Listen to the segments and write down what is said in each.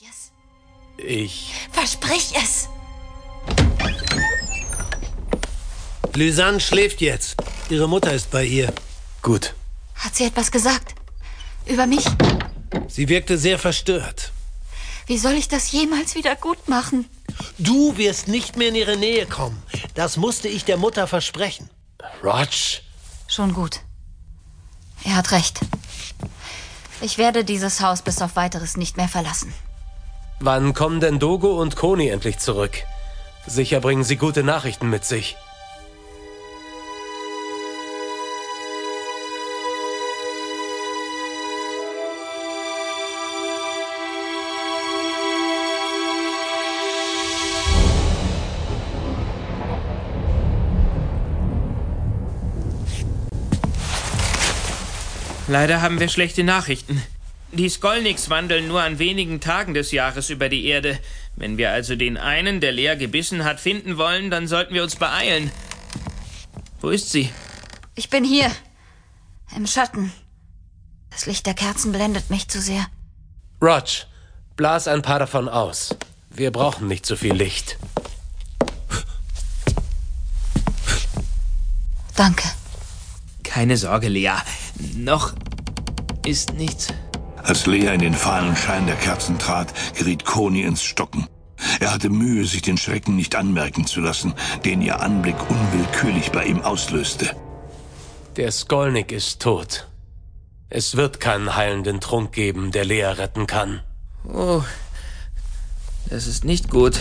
Versprich es. Ich. Versprich es. Lysanne schläft jetzt. Ihre Mutter ist bei ihr. Gut. Hat sie etwas gesagt? Über mich? Sie wirkte sehr verstört. Wie soll ich das jemals wieder gut machen? Du wirst nicht mehr in ihre Nähe kommen. Das musste ich der Mutter versprechen. Rog. Schon gut. Er hat recht. Ich werde dieses Haus bis auf weiteres nicht mehr verlassen. Wann kommen denn Dogo und Koni endlich zurück? Sicher bringen sie gute Nachrichten mit sich. Leider haben wir schlechte Nachrichten. Die Skolniks wandeln nur an wenigen Tagen des Jahres über die Erde. Wenn wir also den einen, der leer gebissen hat, finden wollen, dann sollten wir uns beeilen. Wo ist sie? Ich bin hier. Im Schatten. Das Licht der Kerzen blendet mich zu sehr. Rog, blas ein paar davon aus. Wir brauchen nicht so viel Licht. Danke. Keine Sorge, Lea. Noch ist nichts. Als Lea in den fahlen Schein der Kerzen trat, geriet Koni ins Stocken. Er hatte Mühe, sich den Schrecken nicht anmerken zu lassen, den ihr Anblick unwillkürlich bei ihm auslöste. Der Skolnik ist tot. Es wird keinen heilenden Trunk geben, der Lea retten kann. Oh, das ist nicht gut.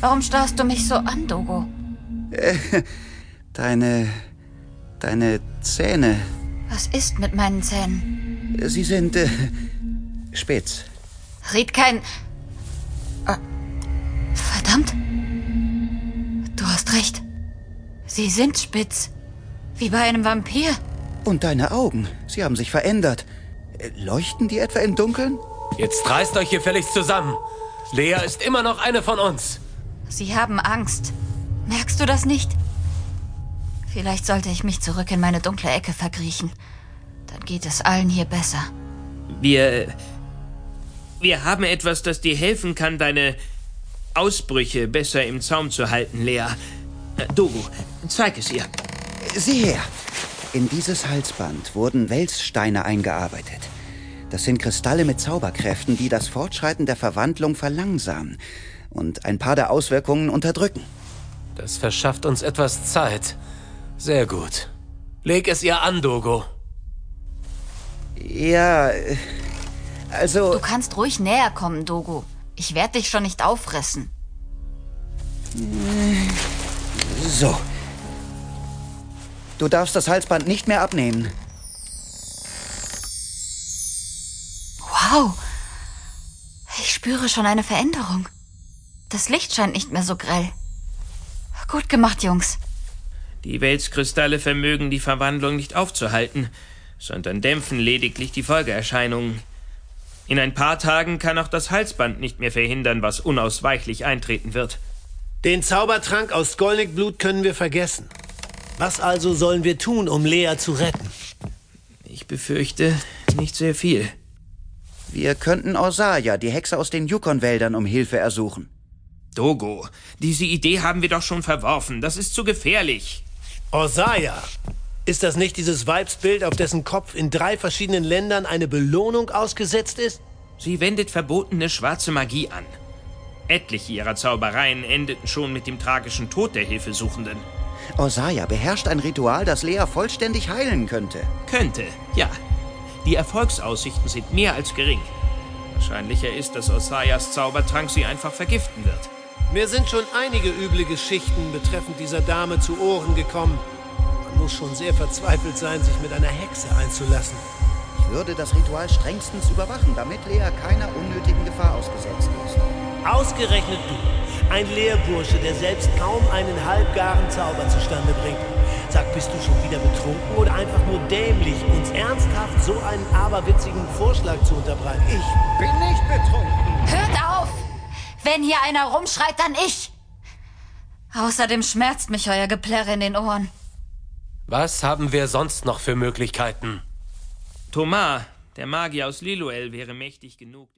Warum starrst du mich so an, Dogo? Deine. deine Zähne. Was ist mit meinen Zähnen? Sie sind. Äh, spitz. Ried kein. Äh, verdammt. Du hast recht. Sie sind spitz. Wie bei einem Vampir. Und deine Augen. Sie haben sich verändert. Äh, Leuchten die etwa im Dunkeln? Jetzt reißt euch gefälligst zusammen. Lea ist immer noch eine von uns. Sie haben Angst. Merkst du das nicht? Vielleicht sollte ich mich zurück in meine dunkle Ecke verkriechen. Dann geht es allen hier besser. Wir. Wir haben etwas, das dir helfen kann, deine Ausbrüche besser im Zaum zu halten, Lea. Äh, Dogo, zeig es ihr. Sieh her. In dieses Halsband wurden Welssteine eingearbeitet. Das sind Kristalle mit Zauberkräften, die das Fortschreiten der Verwandlung verlangsamen und ein paar der Auswirkungen unterdrücken. Das verschafft uns etwas Zeit. Sehr gut. Leg es ihr an, Dogo. Ja, also. Du kannst ruhig näher kommen, Dogo. Ich werde dich schon nicht auffressen. So. Du darfst das Halsband nicht mehr abnehmen. Wow. Ich spüre schon eine Veränderung. Das Licht scheint nicht mehr so grell. Gut gemacht, Jungs. Die Welskristalle vermögen die Verwandlung nicht aufzuhalten, sondern dämpfen lediglich die Folgeerscheinungen. In ein paar Tagen kann auch das Halsband nicht mehr verhindern, was unausweichlich eintreten wird. Den Zaubertrank aus Skolnik-Blut können wir vergessen. Was also sollen wir tun, um Lea zu retten? Ich befürchte nicht sehr viel. Wir könnten Orsaya, die Hexe aus den Yukon-Wäldern, um Hilfe ersuchen. Dogo, diese Idee haben wir doch schon verworfen. Das ist zu gefährlich. Orsaya! Ist das nicht dieses Weibsbild, auf dessen Kopf in drei verschiedenen Ländern eine Belohnung ausgesetzt ist? Sie wendet verbotene schwarze Magie an. Etliche ihrer Zaubereien endeten schon mit dem tragischen Tod der Hilfesuchenden. Orsaya beherrscht ein Ritual, das Lea vollständig heilen könnte. Könnte, ja. Die Erfolgsaussichten sind mehr als gering. Wahrscheinlicher ist, dass Osayas Zaubertrank sie einfach vergiften wird. Mir sind schon einige üble Geschichten betreffend dieser Dame zu Ohren gekommen. Man muss schon sehr verzweifelt sein, sich mit einer Hexe einzulassen. Ich würde das Ritual strengstens überwachen, damit Lea keiner unnötigen Gefahr ausgesetzt ist. Ausgerechnet du, ein Lehrbursche, der selbst kaum einen halbgaren Zauber zustande bringt. Sag, bist du schon wieder betrunken oder einfach nur dämlich, uns ernsthaft so einen aberwitzigen Vorschlag zu unterbreiten? Ich bin nicht betrunken. Hört auf! Wenn hier einer rumschreit, dann ich! Außerdem schmerzt mich euer Geplärre in den Ohren. Was haben wir sonst noch für Möglichkeiten? Thomas, der Magier aus Liloel, wäre mächtig genug.